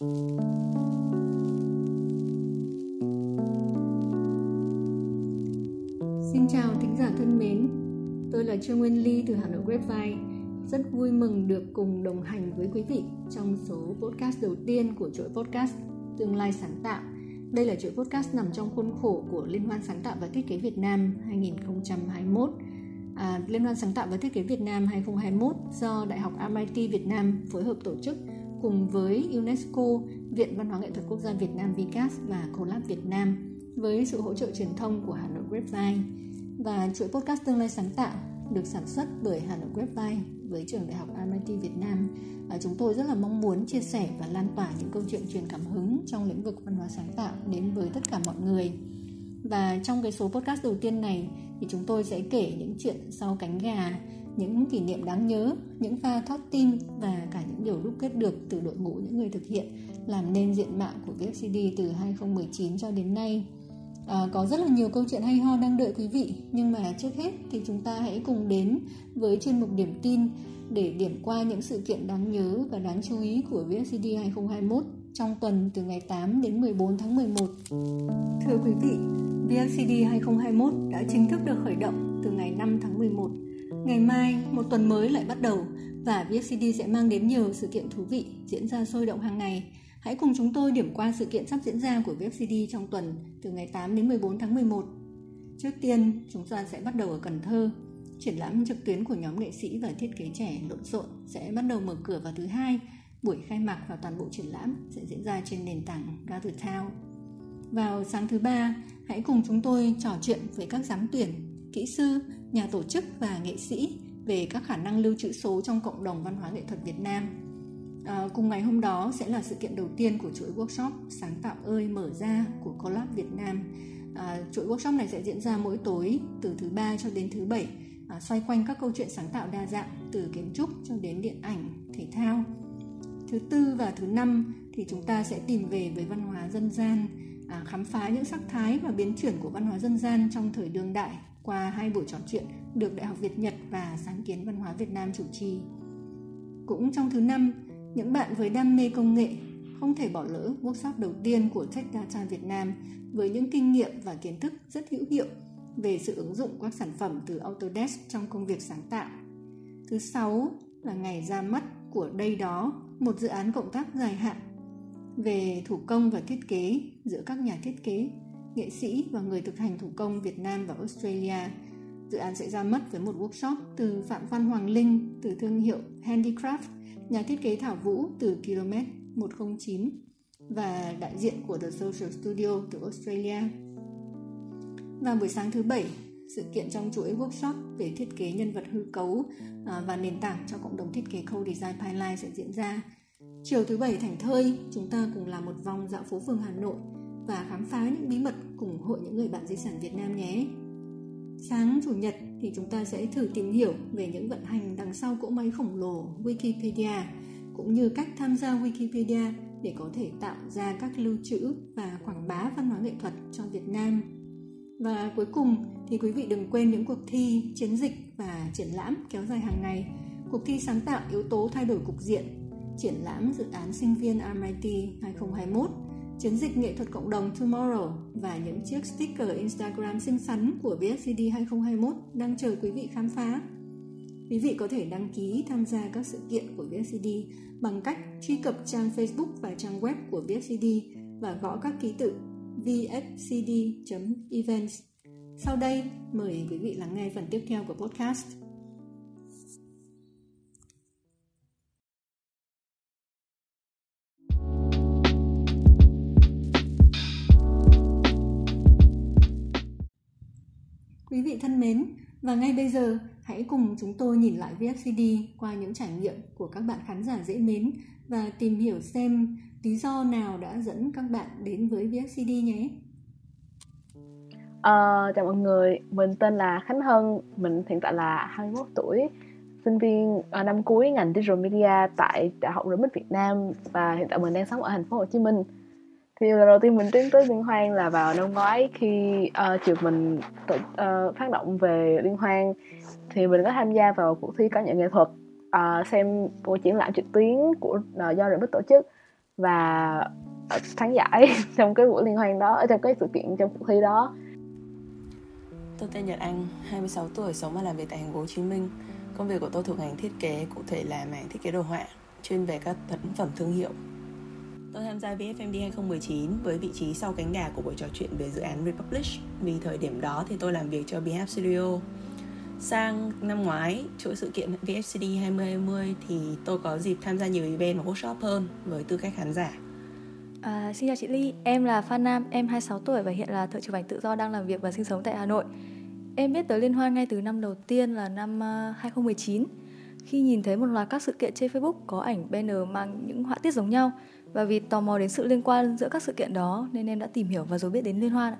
Xin chào thính giả thân mến, tôi là Trương Nguyên Ly từ Hà Nội Grapevine. Rất vui mừng được cùng đồng hành với quý vị trong số podcast đầu tiên của chuỗi podcast Tương lai sáng tạo. Đây là chuỗi podcast nằm trong khuôn khổ của Liên hoan sáng tạo và thiết kế Việt Nam 2021. À, Liên hoan sáng tạo và thiết kế Việt Nam 2021 do Đại học MIT Việt Nam phối hợp tổ chức cùng với UNESCO, Viện Văn hóa Nghệ thuật Quốc gia Việt Nam VCAS và Collab Việt Nam với sự hỗ trợ truyền thông của Hà Nội Grapevine và chuỗi podcast tương lai sáng tạo được sản xuất bởi Hà Nội Grapevine với trường đại học MIT Việt Nam. À, chúng tôi rất là mong muốn chia sẻ và lan tỏa những câu chuyện truyền cảm hứng trong lĩnh vực văn hóa sáng tạo đến với tất cả mọi người. Và trong cái số podcast đầu tiên này thì chúng tôi sẽ kể những chuyện sau cánh gà, những kỷ niệm đáng nhớ, những pha thoát tim và cả những điều đúc kết được từ đội ngũ những người thực hiện làm nên diện mạo của VFCD từ 2019 cho đến nay. À, có rất là nhiều câu chuyện hay ho đang đợi quý vị nhưng mà trước hết thì chúng ta hãy cùng đến với chuyên mục điểm tin để điểm qua những sự kiện đáng nhớ và đáng chú ý của VFCD 2021 trong tuần từ ngày 8 đến 14 tháng 11. Thưa quý vị, VFCD 2021 đã chính thức được khởi động từ ngày 5 tháng 11. Ngày mai, một tuần mới lại bắt đầu và VFCD sẽ mang đến nhiều sự kiện thú vị diễn ra sôi động hàng ngày Hãy cùng chúng tôi điểm qua sự kiện sắp diễn ra của VFCD trong tuần từ ngày 8 đến 14 tháng 11. Trước tiên, chúng ta sẽ bắt đầu ở Cần Thơ. Triển lãm trực tuyến của nhóm nghệ sĩ và thiết kế trẻ lộn xộn sẽ bắt đầu mở cửa vào thứ hai. Buổi khai mạc và toàn bộ triển lãm sẽ diễn ra trên nền tảng Gather Town. Vào sáng thứ ba, hãy cùng chúng tôi trò chuyện với các giám tuyển, kỹ sư, nhà tổ chức và nghệ sĩ về các khả năng lưu trữ số trong cộng đồng văn hóa nghệ thuật Việt Nam À, cùng ngày hôm đó sẽ là sự kiện đầu tiên của chuỗi workshop sáng tạo ơi mở ra của Collab Việt Nam. À, chuỗi workshop này sẽ diễn ra mỗi tối từ thứ ba cho đến thứ bảy, à, xoay quanh các câu chuyện sáng tạo đa dạng từ kiến trúc cho đến điện ảnh, thể thao. Thứ tư và thứ năm thì chúng ta sẽ tìm về với văn hóa dân gian, à, khám phá những sắc thái và biến chuyển của văn hóa dân gian trong thời đương đại qua hai buổi trò chuyện được Đại học Việt Nhật và Sáng kiến Văn hóa Việt Nam chủ trì. Cũng trong thứ năm, những bạn với đam mê công nghệ không thể bỏ lỡ workshop đầu tiên của Tech Data Việt Nam với những kinh nghiệm và kiến thức rất hữu hiệu về sự ứng dụng các sản phẩm từ Autodesk trong công việc sáng tạo. Thứ sáu là ngày ra mắt của đây đó, một dự án cộng tác dài hạn về thủ công và thiết kế giữa các nhà thiết kế, nghệ sĩ và người thực hành thủ công Việt Nam và Australia. Dự án sẽ ra mắt với một workshop từ Phạm Văn Hoàng Linh từ thương hiệu Handicraft nhà thiết kế Thảo Vũ từ km 109 và đại diện của The Social Studio từ Australia. Vào buổi sáng thứ bảy, sự kiện trong chuỗi workshop về thiết kế nhân vật hư cấu à, và nền tảng cho cộng đồng thiết kế Co-Design Pipeline sẽ diễn ra. Chiều thứ bảy thảnh thơi, chúng ta cùng làm một vòng dạo phố phường Hà Nội và khám phá những bí mật cùng hội những người bạn di sản Việt Nam nhé. Sáng Chủ nhật thì chúng ta sẽ thử tìm hiểu về những vận hành đằng sau cỗ máy khổng lồ Wikipedia cũng như cách tham gia Wikipedia để có thể tạo ra các lưu trữ và quảng bá văn hóa nghệ thuật cho Việt Nam. Và cuối cùng thì quý vị đừng quên những cuộc thi, chiến dịch và triển lãm kéo dài hàng ngày. Cuộc thi sáng tạo yếu tố thay đổi cục diện, triển lãm dự án sinh viên MIT 2021 chiến dịch nghệ thuật cộng đồng Tomorrow và những chiếc sticker Instagram xinh xắn của BSCD 2021 đang chờ quý vị khám phá. Quý vị có thể đăng ký tham gia các sự kiện của BSCD bằng cách truy cập trang Facebook và trang web của BSCD và gõ các ký tự vfcd.events. Sau đây, mời quý vị lắng nghe phần tiếp theo của podcast. Quý vị thân mến, và ngay bây giờ hãy cùng chúng tôi nhìn lại VFCD qua những trải nghiệm của các bạn khán giả dễ mến và tìm hiểu xem lý do nào đã dẫn các bạn đến với VFCD nhé. À, chào mọi người, mình tên là Khánh Hân, mình hiện tại là 21 tuổi, sinh viên à, năm cuối ngành Digital Media tại Đại học Remix Việt Nam và hiện tại mình đang sống ở thành phố Hồ Chí Minh thì lần đầu tiên mình tiến tới liên hoan là vào năm ngoái khi ờ, uh, trường mình tổ, uh, phát động về liên hoan thì mình có tham gia vào cuộc thi cảm nhận nghệ thuật uh, xem buổi triển lãm trực tuyến của uh, do Remix tổ chức và thắng giải trong cái buổi liên hoan đó trong cái sự kiện trong cuộc thi đó Tôi tên Nhật Anh, 26 tuổi, sống và làm việc tại thành phố Hồ Chí Minh. Công việc của tôi thuộc ngành thiết kế, cụ thể là mảng thiết kế đồ họa, chuyên về các ấn phẩm thương hiệu. Tôi tham gia VFMD 2019 với vị trí sau cánh gà của buổi trò chuyện về dự án Republish vì thời điểm đó thì tôi làm việc cho bf Studio. Sang năm ngoái, chuỗi sự kiện VFCD 2020 thì tôi có dịp tham gia nhiều event và workshop hơn với tư cách khán giả. À, xin chào chị Ly, em là Phan Nam, em 26 tuổi và hiện là thợ chụp ảnh tự do đang làm việc và sinh sống tại Hà Nội. Em biết tới Liên Hoan ngay từ năm đầu tiên là năm à, 2019 khi nhìn thấy một loạt các sự kiện trên Facebook có ảnh banner mang những họa tiết giống nhau và vì tò mò đến sự liên quan giữa các sự kiện đó nên em đã tìm hiểu và rồi biết đến Liên Hoan.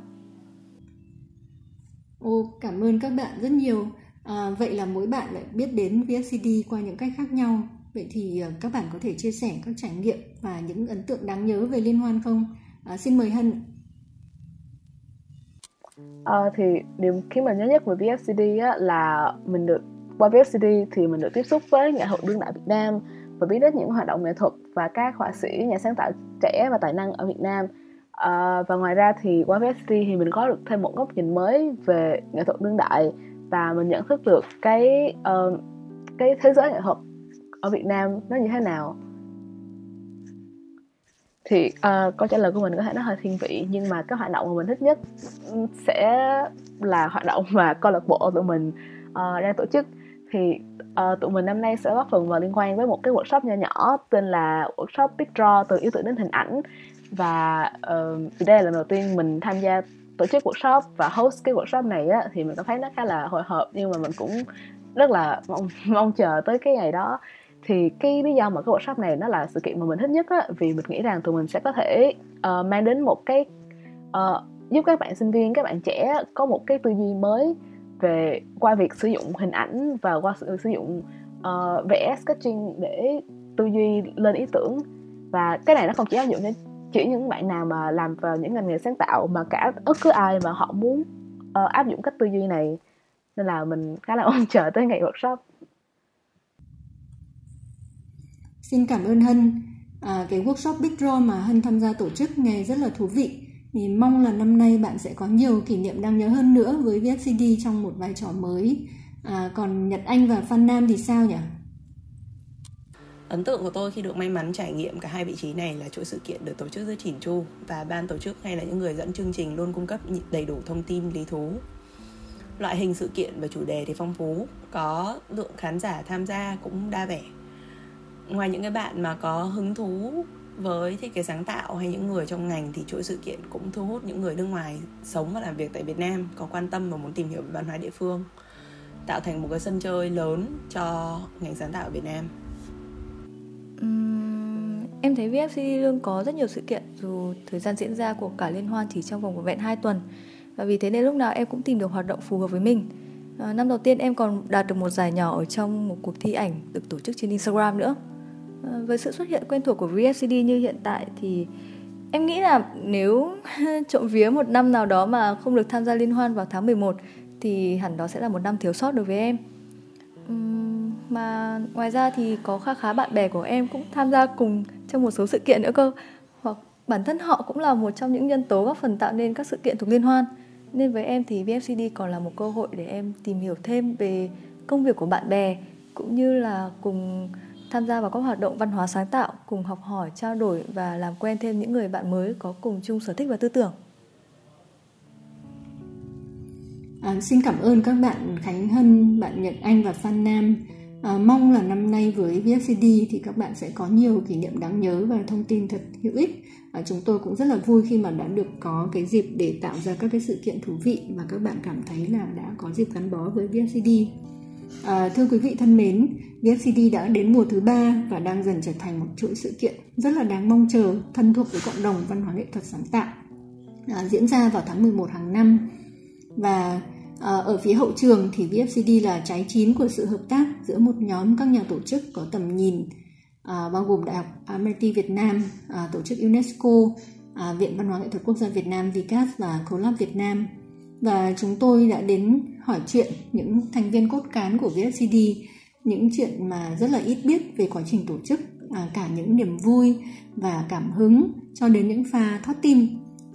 Ồ, cảm ơn các bạn rất nhiều. À, vậy là mỗi bạn lại biết đến VFCD qua những cách khác nhau. Vậy thì ờ, các bạn có thể chia sẻ các trải nghiệm và những ấn tượng đáng nhớ về liên hoan không? À, xin mời Hân. À, thì điều khiến mình nhớ nhất về VFCD á, là mình được qua VFCD thì mình được tiếp xúc với nghệ thuật đương đại Việt Nam và biết đến những hoạt động nghệ thuật và các họa sĩ, nhà sáng tạo trẻ và tài năng ở Việt Nam. À, và ngoài ra thì qua VST thì mình có được thêm một góc nhìn mới về nghệ thuật đương đại và mình nhận thức được cái uh, cái thế giới nghệ thuật ở Việt Nam nó như thế nào thì uh, câu trả lời của mình có thể nó hơi thiên vị nhưng mà cái hoạt động mà mình thích nhất ừ, sẽ là hoạt động mà câu lạc bộ tụi mình uh, đang tổ chức thì uh, tụi mình năm nay sẽ góp phần vào liên quan với một cái workshop nhỏ nhỏ tên là workshop Big Draw từ ý tưởng đến hình ảnh. Và uh, đây là lần đầu tiên mình tham gia tổ chức workshop và host cái workshop này á, thì mình cảm thấy nó khá là hồi hộp nhưng mà mình cũng rất là mong mong chờ tới cái ngày đó. Thì cái lý do mà cái workshop này nó là sự kiện mà mình thích nhất á vì mình nghĩ rằng tụi mình sẽ có thể uh, mang đến một cái uh, giúp các bạn sinh viên các bạn trẻ có một cái tư duy mới về qua việc sử dụng hình ảnh và qua sự sử dụng uh, vẽ sketching để tư duy lên ý tưởng và cái này nó không chỉ áp dụng cho chỉ những bạn nào mà làm vào những ngành nghề sáng tạo mà cả bất cứ ai mà họ muốn uh, áp dụng cách tư duy này nên là mình khá là mong chờ tới ngày workshop Xin cảm ơn Hân. À, cái workshop Big Draw mà Hân tham gia tổ chức nghe rất là thú vị. Thì mong là năm nay bạn sẽ có nhiều kỷ niệm đáng nhớ hơn nữa với VFCD trong một vai trò mới. À, còn Nhật Anh và Phan Nam thì sao nhỉ? Ấn tượng của tôi khi được may mắn trải nghiệm cả hai vị trí này là chuỗi sự kiện được tổ chức rất chỉn chu và ban tổ chức hay là những người dẫn chương trình luôn cung cấp đầy đủ thông tin lý thú. Loại hình sự kiện và chủ đề thì phong phú, có lượng khán giả tham gia cũng đa vẻ ngoài những cái bạn mà có hứng thú với thiết kế sáng tạo hay những người trong ngành thì chuỗi sự kiện cũng thu hút những người nước ngoài sống và làm việc tại Việt Nam có quan tâm và muốn tìm hiểu về văn hóa địa phương tạo thành một cái sân chơi lớn cho ngành sáng tạo ở Việt Nam. Uhm, em thấy VFC Lương có rất nhiều sự kiện dù thời gian diễn ra của cả liên hoan chỉ trong vòng vẹn 2 tuần và vì thế nên lúc nào em cũng tìm được hoạt động phù hợp với mình. À, năm đầu tiên em còn đạt được một giải nhỏ ở trong một cuộc thi ảnh được tổ chức trên Instagram nữa. Ờ, với sự xuất hiện quen thuộc của VSCD như hiện tại thì em nghĩ là nếu trộm vía một năm nào đó mà không được tham gia liên hoan vào tháng 11 thì hẳn đó sẽ là một năm thiếu sót đối với em. Mà ngoài ra thì có khá khá bạn bè của em cũng tham gia cùng trong một số sự kiện nữa cơ. Hoặc bản thân họ cũng là một trong những nhân tố góp phần tạo nên các sự kiện thuộc liên hoan. Nên với em thì VFCD còn là một cơ hội để em tìm hiểu thêm về công việc của bạn bè, cũng như là cùng tham gia vào các hoạt động văn hóa sáng tạo, cùng học hỏi, trao đổi và làm quen thêm những người bạn mới có cùng chung sở thích và tư tưởng. À, xin cảm ơn các bạn Khánh Hân, bạn Nhật Anh và Phan Nam. À, mong là năm nay với VFCD thì các bạn sẽ có nhiều kỷ niệm đáng nhớ và thông tin thật hữu ích. À, chúng tôi cũng rất là vui khi mà đã được có cái dịp để tạo ra các cái sự kiện thú vị mà các bạn cảm thấy là đã có dịp gắn bó với VFCD. À, thưa quý vị thân mến, VFCD đã đến mùa thứ ba và đang dần trở thành một chuỗi sự kiện rất là đáng mong chờ, thân thuộc với cộng đồng văn hóa nghệ thuật sáng tạo. À, diễn ra vào tháng 11 hàng năm và à, ở phía hậu trường thì VFCD là trái chín của sự hợp tác giữa một nhóm các nhà tổ chức có tầm nhìn à, bao gồm Đại học Amity Việt Nam, à, tổ chức UNESCO, à, Viện Văn hóa Nghệ thuật Quốc gia Việt Nam VCAS và Collab Việt Nam và chúng tôi đã đến hỏi chuyện những thành viên cốt cán của VSCD những chuyện mà rất là ít biết về quá trình tổ chức à, cả những niềm vui và cảm hứng cho đến những pha thoát tim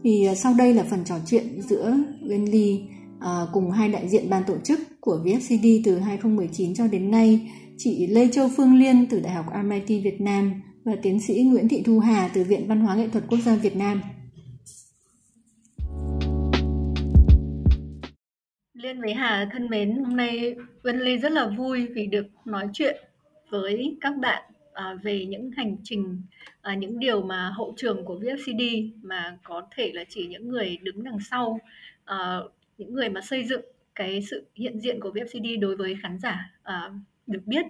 thì à, sau đây là phần trò chuyện giữa Wendy à, cùng hai đại diện ban tổ chức của VFCD từ 2019 cho đến nay chị Lê Châu Phương Liên từ Đại học MIT Việt Nam và tiến sĩ Nguyễn Thị Thu Hà từ Viện Văn hóa Nghệ thuật Quốc gia Việt Nam. Liên với Hà thân mến, hôm nay Vân Ly rất là vui vì được nói chuyện với các bạn à, về những hành trình, à, những điều mà hậu trường của VFCD mà có thể là chỉ những người đứng đằng sau, à, những người mà xây dựng cái sự hiện diện của VFCD đối với khán giả được biết.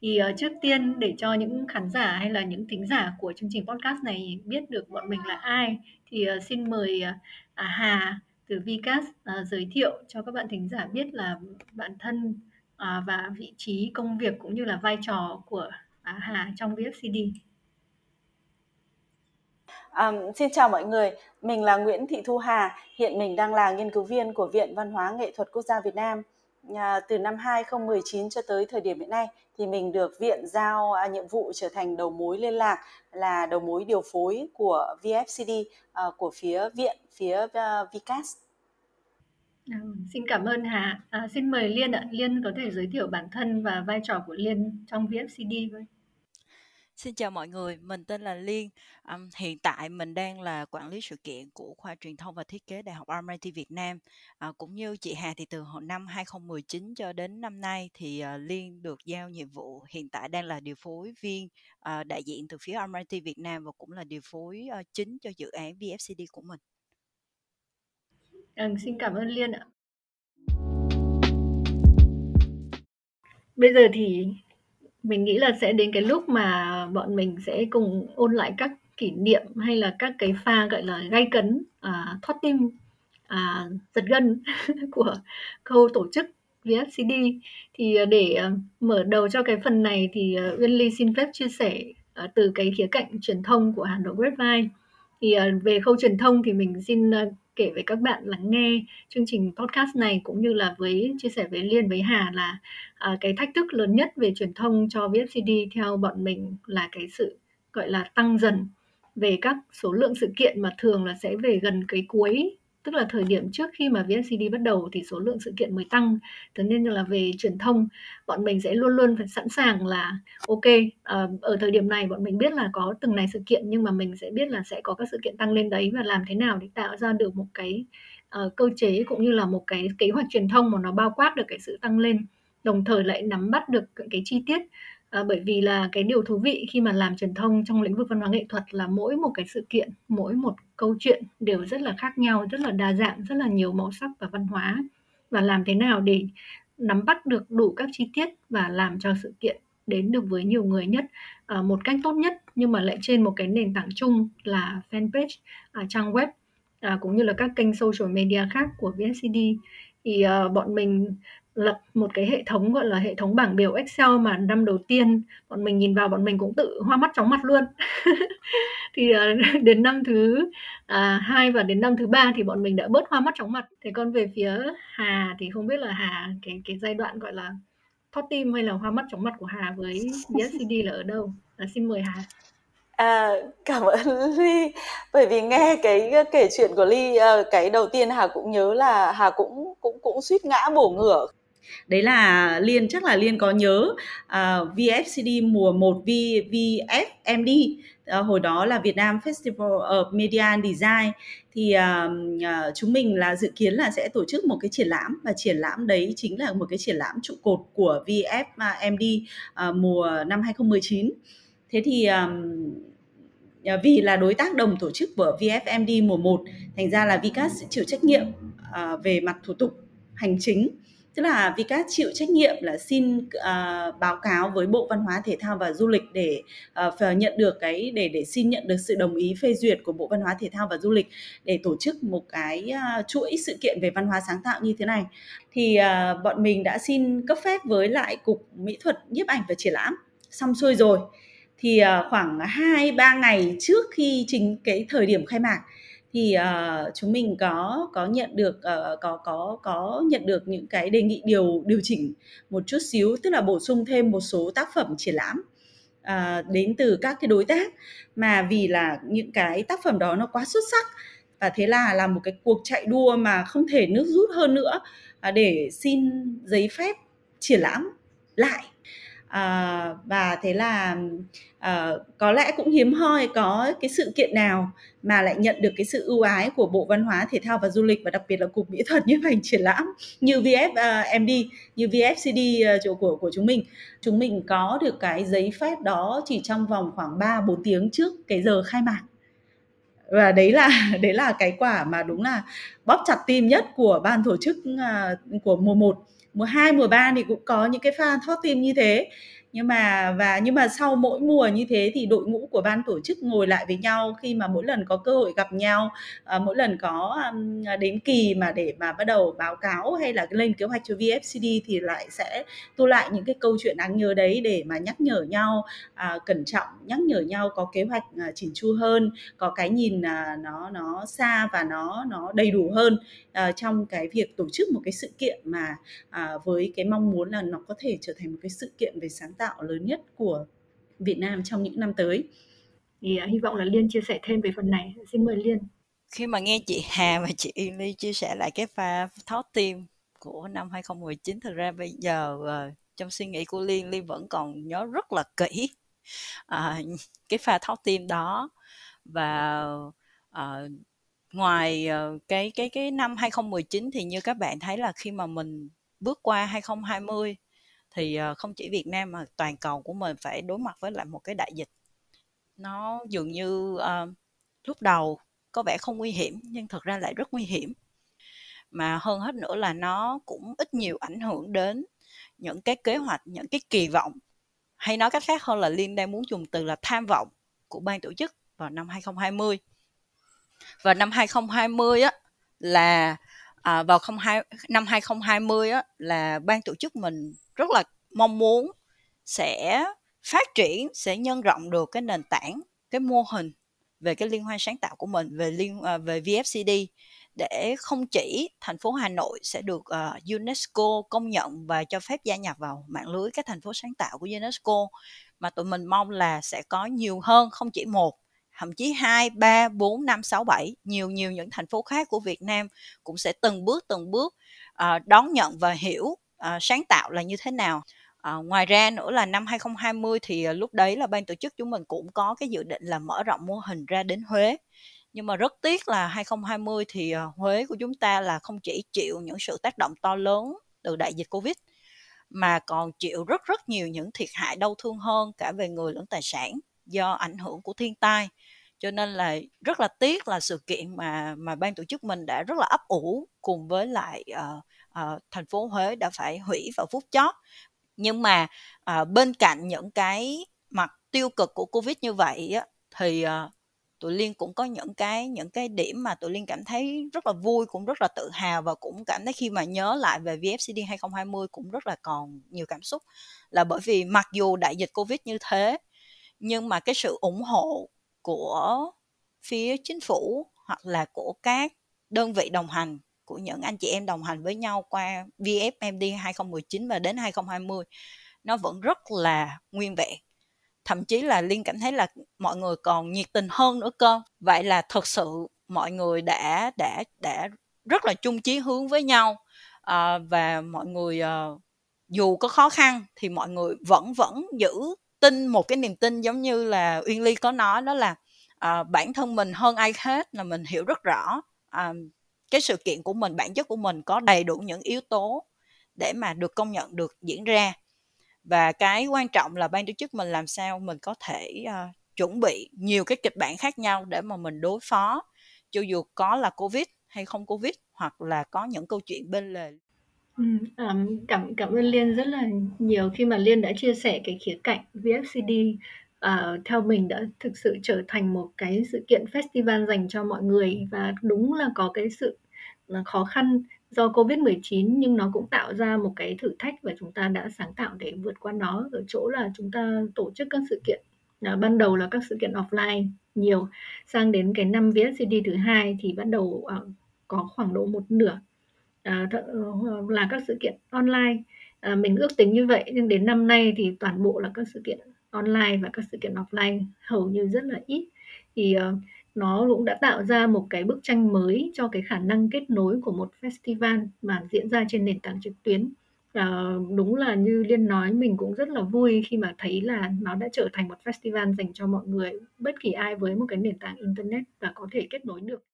Thì trước tiên để cho những khán giả hay là những thính giả của chương trình podcast này biết được bọn mình là ai thì xin mời Hà từ Vicas uh, ờ, giới thiệu cho các bạn thính giả biết là bản thân uh, và vị trí công việc cũng như là vai trò của uh, Hà trong VFCD. Um, xin chào mọi người, mình là Nguyễn Thị Thu Hà, hiện mình đang là nghiên cứu viên của Viện Văn hóa Nghệ thuật Quốc gia Việt Nam. À, từ năm 2019 cho tới thời điểm hiện nay thì mình được viện giao à, nhiệm vụ trở thành đầu mối liên lạc là đầu mối điều phối của VFCD à, của phía viện phía à, VCAS. À, xin cảm ơn Hà. À, xin mời Liên ạ. Liên có thể giới thiệu bản thân và vai trò của Liên trong VFCD với. Xin chào mọi người, mình tên là Liên. Um, hiện tại mình đang là quản lý sự kiện của khoa truyền thông và thiết kế Đại học RMIT Việt Nam. Uh, cũng như chị Hà thì từ hồi năm 2019 cho đến năm nay thì uh, Liên được giao nhiệm vụ hiện tại đang là điều phối viên uh, đại diện từ phía RMIT Việt Nam và cũng là điều phối uh, chính cho dự án VFCD của mình. À, xin cảm ơn Liên ạ. Bây giờ thì mình nghĩ là sẽ đến cái lúc mà bọn mình sẽ cùng ôn lại các kỷ niệm hay là các cái pha gọi là gay cấn à, thoát tim à, giật gân của khâu tổ chức VFCD thì à, để à, mở đầu cho cái phần này thì à, Uyên Ly xin phép chia sẻ từ cái khía cạnh truyền thông của Hà Nội Grapevine thì ờ, về khâu truyền thông thì mình xin ờ, kể với các bạn lắng nghe chương trình podcast này cũng như là với chia sẻ với Liên với Hà là à, cái thách thức lớn nhất về truyền thông cho VFCD theo bọn mình là cái sự gọi là tăng dần về các số lượng sự kiện mà thường là sẽ về gần cái cuối tức là thời điểm trước khi mà VSCD bắt đầu thì số lượng sự kiện mới tăng. Thế nên là về truyền thông bọn mình sẽ luôn luôn phải sẵn sàng là ok uh, ở thời điểm này bọn mình biết là có từng này sự kiện nhưng mà mình sẽ biết là sẽ có các sự kiện tăng lên đấy và làm thế nào để tạo ra được một cái uh, cơ chế cũng như là một cái kế hoạch truyền thông mà nó bao quát được cái sự tăng lên. Đồng thời lại nắm bắt được cái chi tiết à, bởi vì là cái điều thú vị khi mà làm truyền thông trong lĩnh vực văn hóa nghệ thuật là mỗi một cái sự kiện mỗi một câu chuyện đều rất là khác nhau rất là đa dạng rất là nhiều màu sắc và văn hóa. Và làm thế nào để nắm bắt được đủ các chi tiết và làm cho sự kiện đến được với nhiều người nhất à, một cách tốt nhất nhưng mà lại trên một cái nền tảng chung là fanpage à, trang web à, cũng như là các kênh social media khác của VSCD thì uh, bọn mình lập một cái hệ thống gọi là hệ thống bảng biểu Excel mà năm đầu tiên bọn mình nhìn vào bọn mình cũng tự hoa mắt chóng mặt luôn. Thì uh, đến năm thứ uh, hai và đến năm thứ ba thì bọn mình đã bớt hoa mắt chóng mặt. Thế còn về phía Hà thì không biết là Hà cái cái giai đoạn gọi là thoát tim hay là hoa mắt chóng mặt của Hà với BSCD là ở đâu? Là xin mời Hà. À, cảm ơn Ly. Bởi vì nghe cái kể chuyện của Ly cái đầu tiên Hà cũng nhớ là Hà cũng cũng cũng suýt ngã bổ ngửa đấy là liên chắc là liên có nhớ à, uh, VFCD mùa 1 v, VFMD uh, à, hồi đó là Việt Nam Festival of Media and Design. Thì uh, uh, chúng mình là dự kiến là sẽ tổ chức một cái triển lãm và triển lãm đấy chính là một cái triển lãm trụ cột của VFMD uh, mùa năm 2019 thế thì um, vì là đối tác đồng tổ chức của VFMD mùa 1 thành ra là Vicas sẽ chịu trách nhiệm uh, về mặt thủ tục hành chính tức là VCAT chịu trách nhiệm là xin uh, báo cáo với Bộ Văn hóa Thể thao và Du lịch để uh, nhận được cái để để xin nhận được sự đồng ý phê duyệt của Bộ Văn hóa Thể thao và Du lịch để tổ chức một cái uh, chuỗi sự kiện về văn hóa sáng tạo như thế này. Thì uh, bọn mình đã xin cấp phép với lại cục mỹ thuật nhiếp ảnh và triển lãm. Xong xuôi rồi thì uh, khoảng 2 3 ngày trước khi chính cái thời điểm khai mạc thì uh, chúng mình có có nhận được uh, có có có nhận được những cái đề nghị điều điều chỉnh một chút xíu tức là bổ sung thêm một số tác phẩm triển lãm uh, đến từ các cái đối tác. Mà vì là những cái tác phẩm đó nó quá xuất sắc và thế là là một cái cuộc chạy đua mà không thể nước rút hơn nữa uh, để xin giấy phép triển lãm lại à, và thế là à, có lẽ cũng hiếm hoi có cái sự kiện nào mà lại nhận được cái sự ưu ái của Bộ Văn hóa Thể thao và Du lịch và đặc biệt là Cục Mỹ thuật nhiếp ảnh triển lãm như VFMD, ờ, uh, như VFCD uh, chỗ của của chúng mình. Chúng mình có được cái giấy phép đó chỉ trong vòng khoảng 3 4 tiếng trước cái giờ khai mạc và đấy là đấy là cái quả mà đúng là bóp chặt tim nhất của ban tổ chức uh, của mùa 1 mùa 2, mùa 3 thì cũng có những cái pha thót tim như thế nhưng mà và nhưng mà sau mỗi mùa như thế thì đội ngũ của ban tổ chức ngồi lại với nhau khi mà mỗi lần có cơ hội gặp nhau à, mỗi lần có um, đến kỳ mà để mà bắt đầu báo cáo hay là lên kế hoạch cho VFCD thì lại sẽ tu lại những cái câu chuyện đáng nhớ đấy để mà nhắc nhở nhau à, cẩn trọng nhắc nhở nhau có kế hoạch à, chỉn chu hơn có cái nhìn à, nó nó xa và nó nó đầy đủ hơn à, trong cái việc tổ chức một cái sự kiện mà à, với cái mong muốn là nó có thể trở thành một cái sự kiện về sáng tạo lớn nhất của Việt Nam trong những năm tới. Thì uh, hy vọng là Liên chia sẻ thêm về phần này. Xin mời Liên. Khi mà nghe chị Hà và chị Ly chia sẻ lại cái pha thót tim của năm 2019 thực ra bây giờ uh, trong suy nghĩ của Liên Liên vẫn còn nhớ rất là kỹ uh, cái pha thót tim đó và uh, ngoài uh, cái cái cái năm 2019 thì như các bạn thấy là khi mà mình bước qua 2020 thì ờ, không chỉ Việt Nam mà toàn cầu của mình phải đối mặt với lại một cái đại dịch. Nó dường như uh, lúc đầu có vẻ không nguy hiểm nhưng thực ra lại rất nguy hiểm. Mà hơn hết nữa là nó cũng ít nhiều ảnh hưởng đến những cái kế hoạch những cái kỳ vọng. Hay nói cách khác hơn là liên đang muốn dùng từ là tham vọng của ban tổ chức vào năm 2020 và năm 2020 á là à, vào không hai năm 2020 á là ban tổ chức mình rất là mong muốn sẽ phát triển sẽ nhân rộng được cái nền tảng cái mô hình về cái liên hoan sáng tạo của mình về liên à, về VFCD để không chỉ thành phố Hà Nội sẽ được uh, UNESCO công nhận và cho phép gia nhập vào mạng lưới các thành phố sáng tạo của UNESCO mà tụi mình mong là sẽ có nhiều hơn không chỉ một thậm chí 2, 3, 4, 5, 6, 7 nhiều nhiều những thành phố khác của Việt Nam cũng sẽ từng bước từng bước uh, đón nhận và hiểu Ờ, sáng tạo là như thế nào. À, ngoài ra nữa là năm 2020 thì à, lúc đấy là ban tổ chức chúng mình cũng có cái dự định là mở rộng mô hình ra đến Huế. Nhưng mà rất tiếc là 2020 thì à, Huế của chúng ta là không chỉ chịu những sự tác động to lớn từ đại dịch Covid mà còn chịu rất rất nhiều những thiệt hại đau thương hơn cả về người lẫn tài sản do ảnh hưởng của thiên tai cho nên là rất là tiếc là sự kiện mà mà ban tổ chức mình đã rất là ấp ủ cùng với lại uh, uh, thành phố Huế đã phải hủy vào phút chót. Nhưng mà uh, bên cạnh những cái mặt tiêu cực của covid như vậy á, thì uh, tụi liên cũng có những cái những cái điểm mà tụi liên cảm thấy rất là vui cũng rất là tự hào và cũng cảm thấy khi mà nhớ lại về VFCD 2020 cũng rất là còn nhiều cảm xúc. Là bởi vì mặc dù đại dịch covid như thế nhưng mà cái sự ủng hộ của phía chính phủ hoặc là của các đơn vị đồng hành của những anh chị em đồng hành với nhau qua VFMD 2019 và đến 2020 nó vẫn rất là nguyên vẹn. Thậm chí là liên cảm thấy là mọi người còn nhiệt tình hơn nữa cơ. Vậy là thật sự mọi người đã đã đã rất là chung chí hướng với nhau à, và mọi người à, dù có khó khăn thì mọi người vẫn vẫn giữ tin một cái niềm tin giống như là uyên ly có nói đó là à, bản thân mình hơn ai hết là mình hiểu rất rõ à, cái sự kiện của mình bản chất của mình có đầy đủ những yếu tố để mà được công nhận được diễn ra. Và cái quan trọng là ban tổ chức mình làm sao mình có thể uh, chuẩn bị nhiều cái kịch bản khác nhau để mà mình đối phó cho dù có là covid hay không covid hoặc là có những câu chuyện bên lề. Ừ, cảm cảm ơn Liên rất là nhiều khi mà Liên đã chia sẻ cái khía cạnh VFCD uh, theo mình đã thực sự trở thành một cái sự kiện festival dành cho mọi người và đúng là có cái sự là khó khăn do Covid-19 nhưng nó cũng tạo ra một cái thử thách và chúng ta đã sáng tạo để vượt qua nó ở chỗ là chúng ta tổ chức các sự kiện. À, ban đầu là các sự kiện offline nhiều sang đến cái năm VSCD thứ hai thì bắt đầu à, có khoảng độ một nửa à, th- là các sự kiện online. À, mình ước tính như vậy nhưng đến năm nay thì toàn bộ là các sự kiện online và các sự kiện offline hầu như rất là ít. Thì uh, nó cũng đã tạo ra một cái bức tranh mới cho cái khả năng kết nối của một festival mà diễn ra trên nền tảng trực tuyến. Và đúng là như liên nói mình cũng rất là vui khi mà thấy là nó đã trở thành một festival dành cho mọi người bất kỳ ai với một cái nền tảng internet và có thể kết nối được.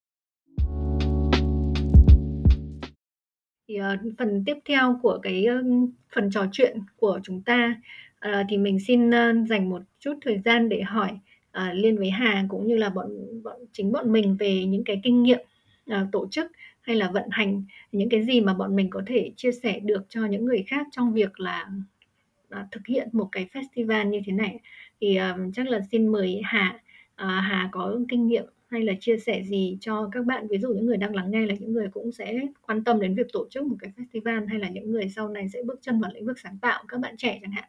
Thì uh, phần tiếp theo của cái uh, phần trò chuyện của chúng ta À, thì mình xin uh, dành một chút thời gian để hỏi uh, liên với Hà cũng như là bọn bọn chính bọn mình về những cái kinh nghiệm uh, tổ chức hay là vận hành những cái gì mà bọn mình có thể chia sẻ được cho những người khác trong việc là uh, thực hiện một cái festival như thế này. Thì uh, chắc là xin mời Hà uh, Hà có kinh nghiệm hay là chia sẻ gì cho các bạn? Ví dụ những người đang lắng nghe là những người cũng sẽ quan tâm đến việc tổ chức một cái festival hay là những người sau này sẽ bước chân vào lĩnh vực sáng tạo các bạn trẻ chẳng hạn.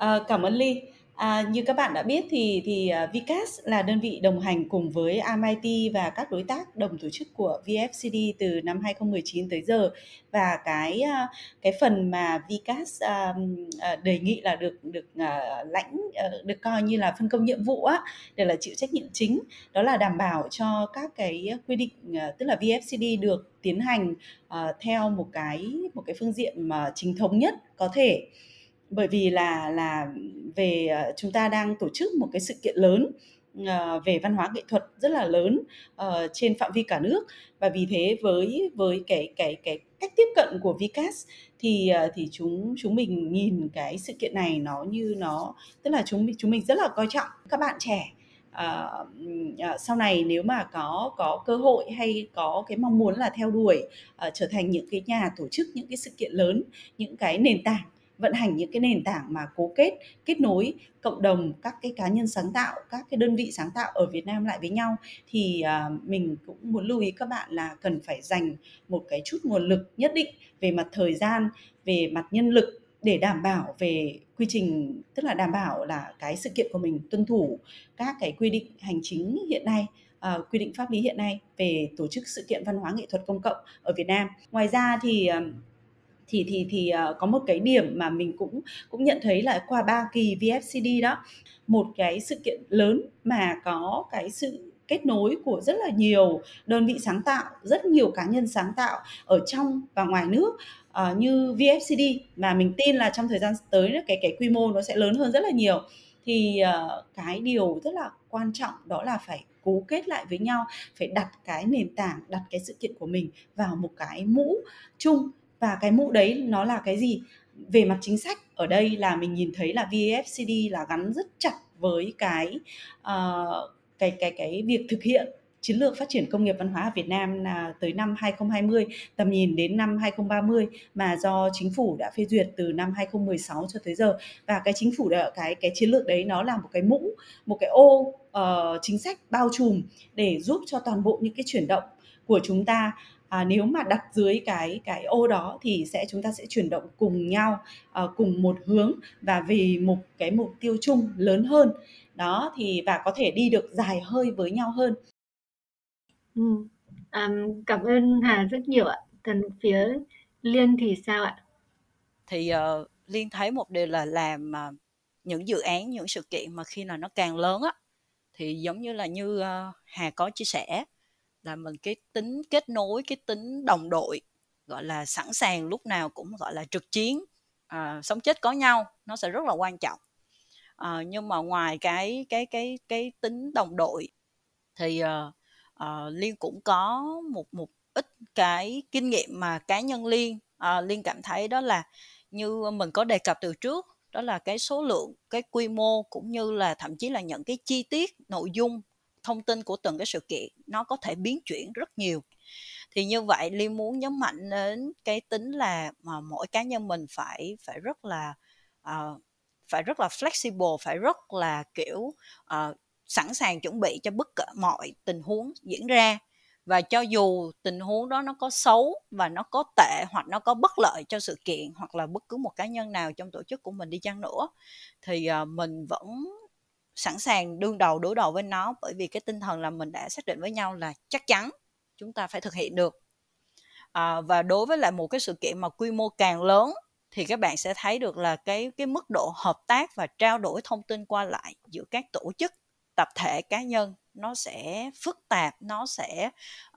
À, cảm ơn ly. À, như các bạn đã biết thì thì uh, là đơn vị đồng hành cùng với MIT và các đối tác đồng tổ chức của VFCD từ năm 2019 tới giờ. Và cái uh, cái phần mà Vcas uh, à, uh, đề nghị là được được uh, lãnh uh, được coi như là phân công nhiệm vụ á để là chịu trách nhiệm chính. Đó là đảm bảo cho các cái quy định uh, tức là VFCD được tiến hành uh, theo một cái một cái phương diện mà chính thống nhất có thể bởi vì là là về ờ, chúng ta đang tổ chức một cái sự kiện lớn ờ, về văn hóa nghệ thuật rất là lớn uh, trên phạm vi cả nước. Và vì thế với với cái cái cái cách tiếp cận của Vicas thì uh, thì chúng chúng mình nhìn cái sự kiện này nó như nó tức là chúng chúng mình rất là coi trọng các bạn trẻ. Uh, uh, sau này nếu mà có có cơ hội hay có cái mong muốn là theo đuổi uh, trở thành những cái nhà tổ chức những cái sự kiện lớn những cái nền tảng vận hành những cái nền tảng mà cố kết kết nối cộng đồng các cái cá nhân sáng tạo các cái đơn vị sáng tạo ở Việt Nam lại với nhau thì uh, mình cũng muốn lưu ý các bạn là cần phải dành một cái chút nguồn lực nhất định về mặt thời gian về mặt nhân lực để đảm bảo về quy trình tức là đảm bảo là cái sự kiện của mình tuân thủ các cái quy định hành chính hiện nay uh, quy định pháp lý hiện nay về tổ chức sự kiện văn hóa nghệ thuật công cộng ở Việt Nam. Ngoài ra thì uh, thì thì thì uh, có một cái điểm mà mình cũng cũng nhận thấy là qua ba kỳ VFCD đó một cái sự kiện lớn mà có cái sự kết nối của rất là nhiều đơn vị sáng tạo, rất nhiều cá nhân sáng tạo ở trong và ngoài nước uh, như VFCD mà mình tin là trong thời gian tới cái cái quy mô nó sẽ lớn hơn rất là nhiều. Thì uh, cái điều rất là quan trọng đó là phải cố kết lại với nhau phải đặt cái nền tảng đặt cái sự kiện của mình vào một cái mũ chung và cái mũ đấy nó là cái gì? Về mặt chính sách ở đây là mình nhìn thấy là VFCD là gắn rất chặt với cái uh, cái cái cái việc thực hiện chiến lược phát triển công nghiệp văn hóa ở Việt Nam là tới năm 2020, tầm nhìn đến năm 2030 mà do chính phủ đã phê duyệt từ năm 2016 cho tới giờ. Và cái chính phủ đã cái cái chiến lược đấy nó là một cái mũ, một cái ô uh, chính sách bao trùm để giúp cho toàn bộ những cái chuyển động của chúng ta à, nếu mà đặt dưới cái cái ô đó thì sẽ chúng ta sẽ chuyển động cùng nhau à, cùng một hướng và vì một cái mục tiêu chung lớn hơn đó thì và có thể đi được dài hơi với nhau hơn. Ừ. À, cảm ơn Hà rất nhiều ạ. Còn phía Liên thì sao ạ? Thì uh, Liên thấy một điều là làm uh, những dự án, những sự kiện mà khi nào nó càng lớn á thì giống như là như uh, Hà có chia sẻ là mình cái tính kết nối cái tính đồng đội gọi là sẵn sàng lúc nào cũng gọi là trực chiến à, sống chết có nhau nó sẽ rất là quan trọng. À, nhưng mà ngoài cái cái cái cái tính đồng đội thì uh, uh, liên cũng có một một ít cái kinh nghiệm mà cá nhân liên uh, liên cảm thấy đó là như mình có đề cập từ trước đó là cái số lượng cái quy mô cũng như là thậm chí là những cái chi tiết nội dung thông tin của từng cái sự kiện nó có thể biến chuyển rất nhiều. Thì như vậy ly muốn nhấn mạnh đến cái tính là mà mỗi cá nhân mình phải phải rất là uh, phải rất là flexible phải rất là kiểu uh, sẵn sàng chuẩn bị cho bất cả mọi tình huống diễn ra. Và cho dù tình huống đó nó có xấu và nó có tệ hoặc nó có bất lợi cho sự kiện hoặc là bất cứ một cá nhân nào trong tổ chức của mình đi chăng nữa thì ờ, mình vẫn sẵn sàng đương đầu đối đầu với nó bởi vì cái tinh thần là mình đã xác định với nhau là chắc chắn chúng ta phải thực hiện được. À, và đối với lại một cái sự kiện mà quy mô càng lớn thì các bạn sẽ thấy được là cái cái mức độ hợp tác và trao đổi thông tin qua lại giữa các tổ chức tập thể cá nhân nó sẽ phức tạp nó sẽ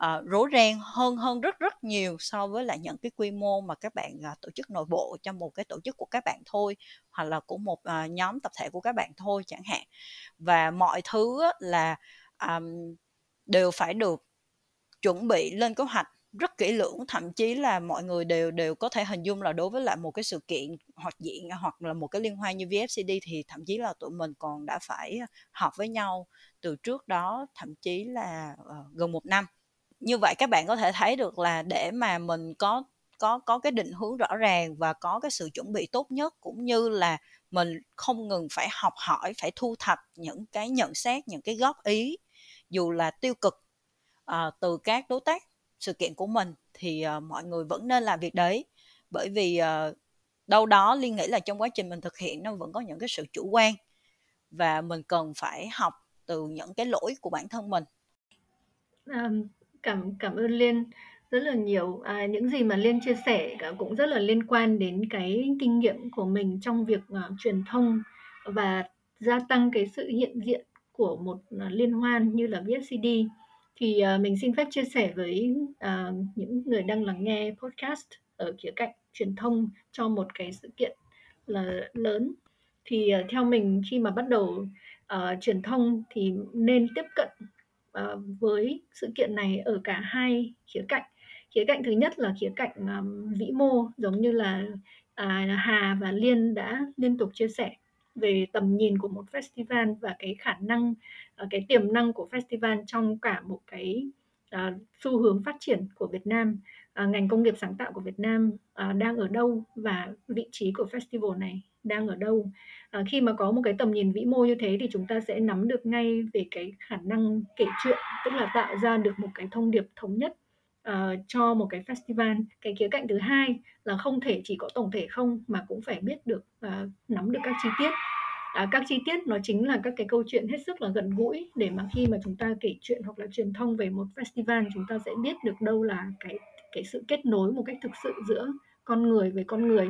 uh, rối ren hơn hơn rất rất nhiều so với lại những cái quy mô mà các bạn uh, tổ chức nội bộ trong một cái tổ chức của các bạn thôi hoặc là của một uh, nhóm tập thể của các bạn thôi chẳng hạn. Và mọi thứ là um, đều phải được chuẩn bị lên kế hoạch rất kỹ lưỡng thậm chí là mọi người đều đều có thể hình dung là đối với lại một cái sự kiện hoạt diện hoặc là một cái liên hoan như VFCD thì thậm chí là tụi mình còn đã phải họp với nhau từ trước đó thậm chí là uh, gần một năm. Như vậy các bạn có thể thấy được là để mà mình có có có cái định hướng rõ ràng và có cái sự chuẩn bị tốt nhất cũng như là mình không ngừng phải học hỏi phải thu thập những cái nhận xét những cái góp ý dù là tiêu cực uh, từ các đối tác sự kiện của mình thì uh, mọi người vẫn nên làm việc đấy. Bởi vì uh, đâu đó liên nghĩ là trong quá trình mình thực hiện nó vẫn có những cái sự chủ quan và mình cần phải học từ những cái lỗi của bản thân mình. À, cảm cảm ơn liên rất là nhiều. À, những gì mà liên chia sẻ cũng rất là liên quan đến cái kinh nghiệm của mình trong việc uh, truyền thông và gia tăng cái sự hiện diện của một uh, liên hoan như là VSCD thì uh, mình xin phép chia sẻ với uh, những người đang lắng nghe podcast ở khía cạnh truyền thông cho một cái sự kiện là lớn. Thì uh, theo mình khi mà bắt đầu uh, truyền thông thì nên tiếp cận uh, với sự kiện này ở cả hai khía cạnh. Khía cạnh thứ nhất là khía cạnh um, vĩ mô giống như là uh, Hà và Liên đã liên tục chia sẻ về tầm nhìn của một festival và cái khả năng uh, Ờ, cái tiềm năng của festival trong cả một cái uh, xu hướng phát triển của Việt Nam. Uh, ngành công nghiệp sáng tạo của Việt Nam uh, đang ở đâu và vị trí của festival này đang ở đâu? Khi mà có một cái tầm nhìn vĩ mô như thế thì chúng ta sẽ nắm được ngay về cái khả năng kể chuyện tức là tạo ra được một cái thông điệp thống nhất uh, cho một cái festival. Cái khía cạnh thứ hai là không thể chỉ có tổng thể không mà cũng phải biết được uh, nắm được các chi tiết à, các chi tiết nó chính là các cái câu chuyện hết sức là gần gũi để mà khi mà chúng ta kể chuyện hoặc là truyền thông về một festival chúng ta sẽ biết được đâu là cái cái sự kết nối một cách thực sự giữa con người với con người.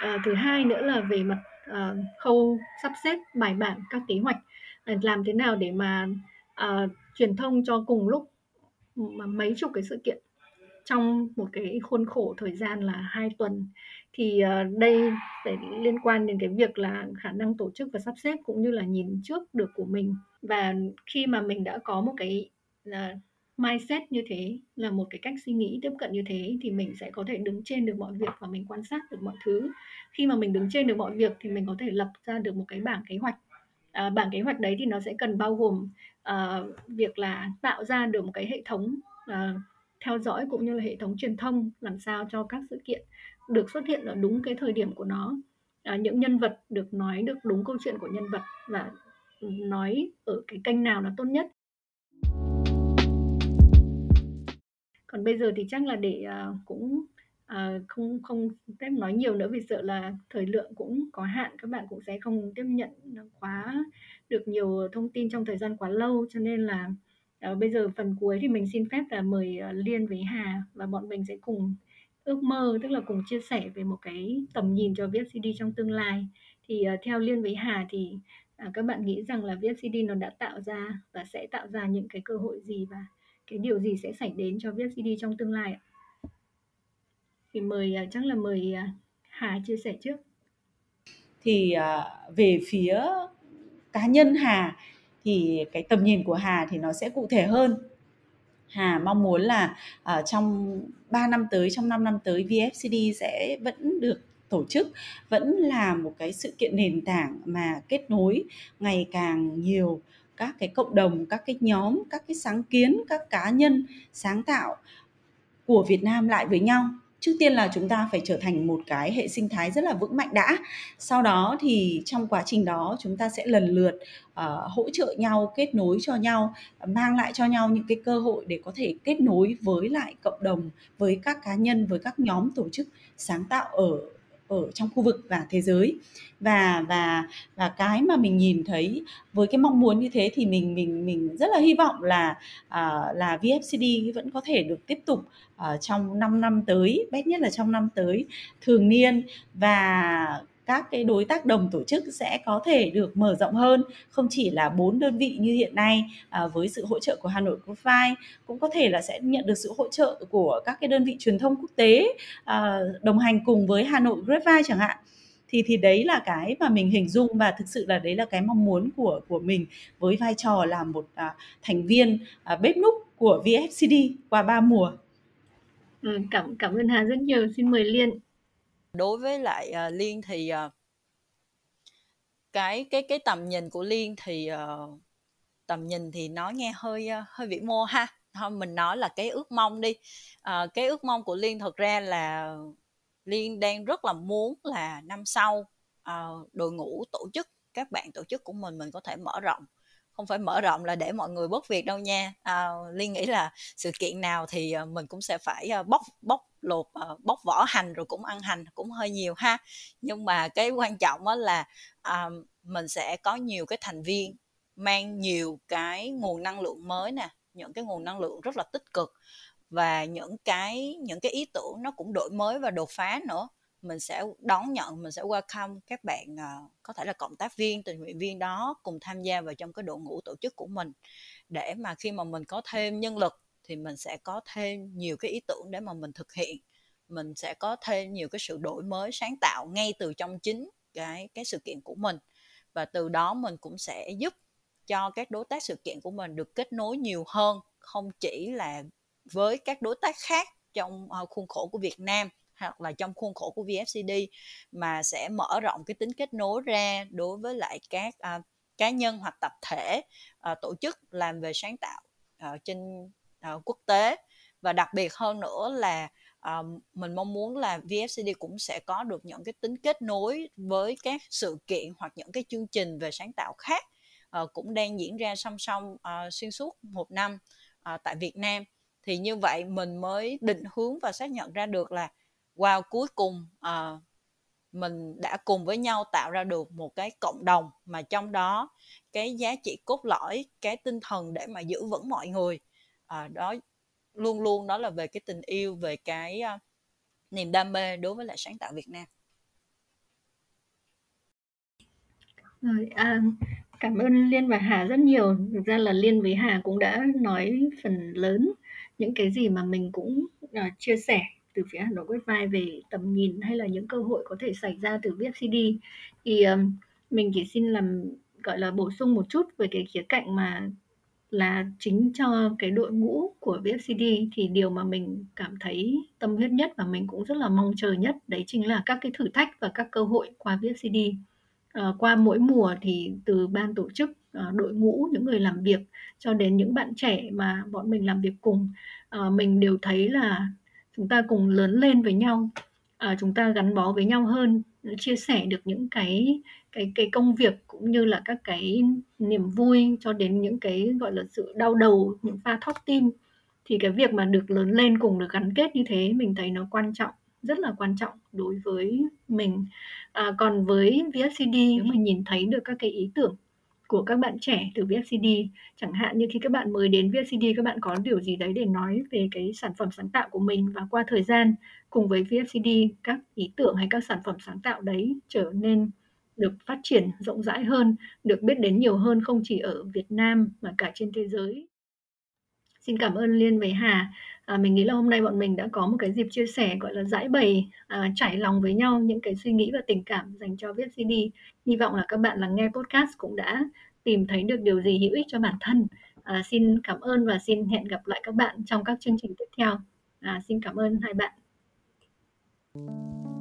À, thứ hai nữa là về mặt à, khâu sắp xếp bài bản các kế hoạch. À, làm thế nào để mà à, truyền thông cho cùng lúc mà mấy chục cái sự kiện trong một cái khuôn khổ thời gian là hai tuần thì ờ, đây phải liên quan đến cái việc là khả năng tổ chức và sắp xếp cũng như là nhìn trước được của mình. Và khi mà mình đã có một cái là mindset như thế là một cái cách suy nghĩ tiếp cận như thế thì mình sẽ có thể đứng trên được mọi việc và mình quan sát được mọi thứ. Khi mà mình đứng trên được mọi việc thì mình có thể lập ra được một cái bảng kế hoạch. À, bảng kế hoạch đấy thì nó sẽ cần bao gồm à, việc là tạo ra được một cái hệ thống à, theo dõi cũng như là hệ thống truyền thông làm sao cho các sự kiện được xuất hiện ở đúng cái thời điểm của nó. À, những nhân vật được nói được đúng câu chuyện của nhân vật và nói ở cái kênh nào là tốt nhất. Còn bây giờ thì chắc là để uh, cũng à, không không phép nói nhiều nữa vì sợ là thời lượng cũng có hạn các bạn cũng sẽ không tiếp nhận quá được nhiều thông tin trong thời gian quá lâu cho nên là à, bây giờ phần cuối thì mình xin phép là mời ờ, liên với hà và bọn mình sẽ cùng ước mơ tức là cùng chia sẻ về một cái tầm nhìn cho VFCD trong tương lai thì uh, theo liên với hà thì uh, các bạn nghĩ rằng là VFCD nó đã tạo ra và sẽ tạo ra những cái cơ hội gì và cái điều gì sẽ xảy đến cho VFCD trong tương lai ạ? Thì mời uh, chắc là mời uh, Hà chia sẻ trước. Thì uh, về phía cá nhân Hà thì cái tầm nhìn của Hà thì nó sẽ cụ thể hơn. Hà mong muốn là uh, trong 3 năm tới, trong 5 năm tới VFCD sẽ vẫn được tổ chức vẫn là một cái sự kiện nền tảng mà kết nối ngày càng nhiều các cái cộng đồng các cái nhóm các cái sáng kiến các cá nhân sáng tạo của Việt Nam lại với nhau trước tiên là chúng ta phải trở thành một cái hệ sinh thái rất là vững mạnh đã. Sau đó thì trong quá trình đó chúng ta sẽ lần lượt uh, hỗ trợ nhau kết nối cho nhau mang lại cho nhau những cái cơ hội để có thể kết nối với lại cộng đồng với các cá nhân với các nhóm tổ chức sáng tạo ở ở trong khu vực và thế giới. Và và và cái mà mình nhìn thấy với cái mong muốn như thế thì mình mình mình rất là hy vọng là uh, là VFCD vẫn có thể được tiếp tục uh, trong 5 năm tới, bét nhất là trong năm tới thường niên. Và các cái đối tác đồng tổ chức sẽ có thể được mở rộng hơn không chỉ là bốn đơn vị như hiện nay à, với sự hỗ trợ của Hà Nội Profile cũng có thể là sẽ nhận được sự hỗ trợ của các cái đơn vị truyền thông quốc tế à, đồng hành cùng với Hà Nội Grapevine chẳng hạn thì thì đấy là cái mà mình hình dung và thực sự là đấy là cái mong muốn của của mình với vai trò là một à, thành viên à, bếp núc của VFCD qua ba mùa. Ừ, cảm cảm ơn Hà rất nhiều. Xin mời Liên đối với lại uh, liên thì uh, cái cái cái tầm nhìn của liên thì uh, tầm nhìn thì nói nghe hơi uh, hơi vĩ mô ha. Thôi mình nói là cái ước mong đi. Uh, cái ước mong của liên thật ra là liên đang rất là muốn là năm sau uh, đội ngũ tổ chức các bạn tổ chức của mình mình có thể mở rộng không phải mở rộng là để mọi người bớt việc đâu nha. À, liên nghĩ là sự kiện nào thì ờ, mình cũng sẽ phải ờ, bóc bóc lột ờ, bóc vỏ hành rồi cũng ăn hành cũng hơi nhiều ha. Nhưng mà cái quan trọng đó là à, mình sẽ có nhiều cái thành viên mang nhiều cái nguồn năng lượng mới nè những cái nguồn năng lượng rất là tích cực và những cái những cái ý tưởng nó cũng đổi mới và đột phá nữa mình sẽ đón nhận mình sẽ welcome các bạn uh, có thể là cộng tác viên tình nguyện viên đó cùng tham gia vào trong cái đội ngũ tổ chức của mình. Để mà khi mà mình có thêm nhân lực thì mình sẽ có thêm nhiều cái ý tưởng để mà mình thực hiện. Mình sẽ có thêm nhiều cái sự đổi mới sáng tạo ngay từ trong chính cái cái sự kiện của mình. Và từ đó mình cũng sẽ giúp cho các đối tác sự kiện của mình được kết nối nhiều hơn không chỉ là với các đối tác khác trong ờ, khuôn khổ của Việt Nam hoặc là trong khuôn khổ của VFCD mà sẽ mở rộng cái tính kết nối ra đối với lại các à, cá nhân hoặc tập thể à, tổ chức làm về sáng tạo à, trên à, quốc tế. Và đặc biệt hơn nữa là à, mình mong muốn là VFCD cũng sẽ có được những cái tính kết nối với các sự kiện hoặc những cái chương trình về sáng tạo khác à, cũng đang diễn ra song song à, xuyên suốt một năm à, tại Việt Nam. Thì như vậy mình mới định hướng và xác nhận ra được là wow cuối cùng uh, mình đã cùng với nhau tạo ra được một cái cộng đồng mà trong đó cái giá trị cốt lõi cái tinh thần để mà giữ vững mọi người. Uh, đó luôn luôn đó là về cái tình yêu về cái uh, niềm đam mê đối với lại sáng tạo Việt Nam. Rồi à, cảm ơn Liên và Hà rất nhiều. Thực ra là Liên với Hà cũng đã nói phần lớn những cái gì mà mình cũng uh, chia sẻ từ phía Hà Nội Webvine về tầm nhìn hay là những cơ hội có thể xảy ra từ VFCD thì um, mình chỉ xin làm gọi là bổ sung một chút về cái khía cạnh mà là chính cho cái đội ngũ của VFCD thì điều mà mình cảm thấy tâm huyết nhất và mình cũng rất là mong chờ nhất đấy chính là các cái thử thách và các cơ hội qua VFCD. À, ờ, qua mỗi mùa thì từ ban tổ chức, à, đội ngũ, những người làm việc cho đến những bạn trẻ mà bọn mình làm việc cùng, à, mình đều thấy là chúng ta cùng lớn lên với nhau à, chúng ta gắn bó với nhau hơn chia sẻ được những cái cái cái công việc cũng như là các cái niềm vui cho đến những cái gọi là sự đau đầu những pha thót tim. Thì cái việc mà được lớn lên cùng được gắn kết như thế mình thấy nó quan trọng rất là quan trọng đối với mình. À, còn với VSCD nếu mà nhìn thấy được các cái ý tưởng của các bạn trẻ từ VFCD chẳng hạn như khi các bạn mới đến VFCD các bạn có điều gì đấy để nói về cái sản phẩm sáng tạo của mình và qua thời gian cùng với VFCD các ý tưởng hay các sản phẩm sáng tạo đấy trở nên được phát triển rộng rãi hơn, được biết đến nhiều hơn không chỉ ở Việt Nam mà cả trên thế giới. Xin cảm ơn Liên với Hà. À, mình nghĩ là hôm nay bọn mình đã có một cái dịp chia sẻ gọi là giải bày, à, trải lòng với nhau những cái suy nghĩ và tình cảm dành cho viết CD. Hy vọng là các bạn lắng nghe podcast cũng đã tìm thấy được điều gì hữu ích cho bản thân. À, xin cảm ơn và xin hẹn gặp lại các bạn trong các chương trình tiếp theo. À, xin cảm ơn hai bạn.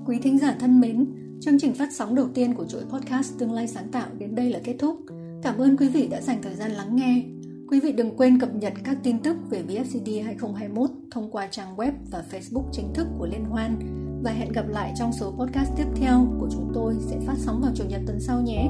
Quý thính giả thân mến, chương trình phát sóng đầu tiên của chuỗi podcast Tương lai sáng tạo đến đây là kết thúc. Cảm ơn quý vị đã dành thời gian lắng nghe. Quý vị đừng quên cập nhật các tin tức về VFCD 2021 thông qua trang web và Facebook chính thức của Liên hoan và hẹn gặp lại trong số podcast tiếp theo của chúng tôi sẽ phát sóng vào chủ nhật tuần sau nhé.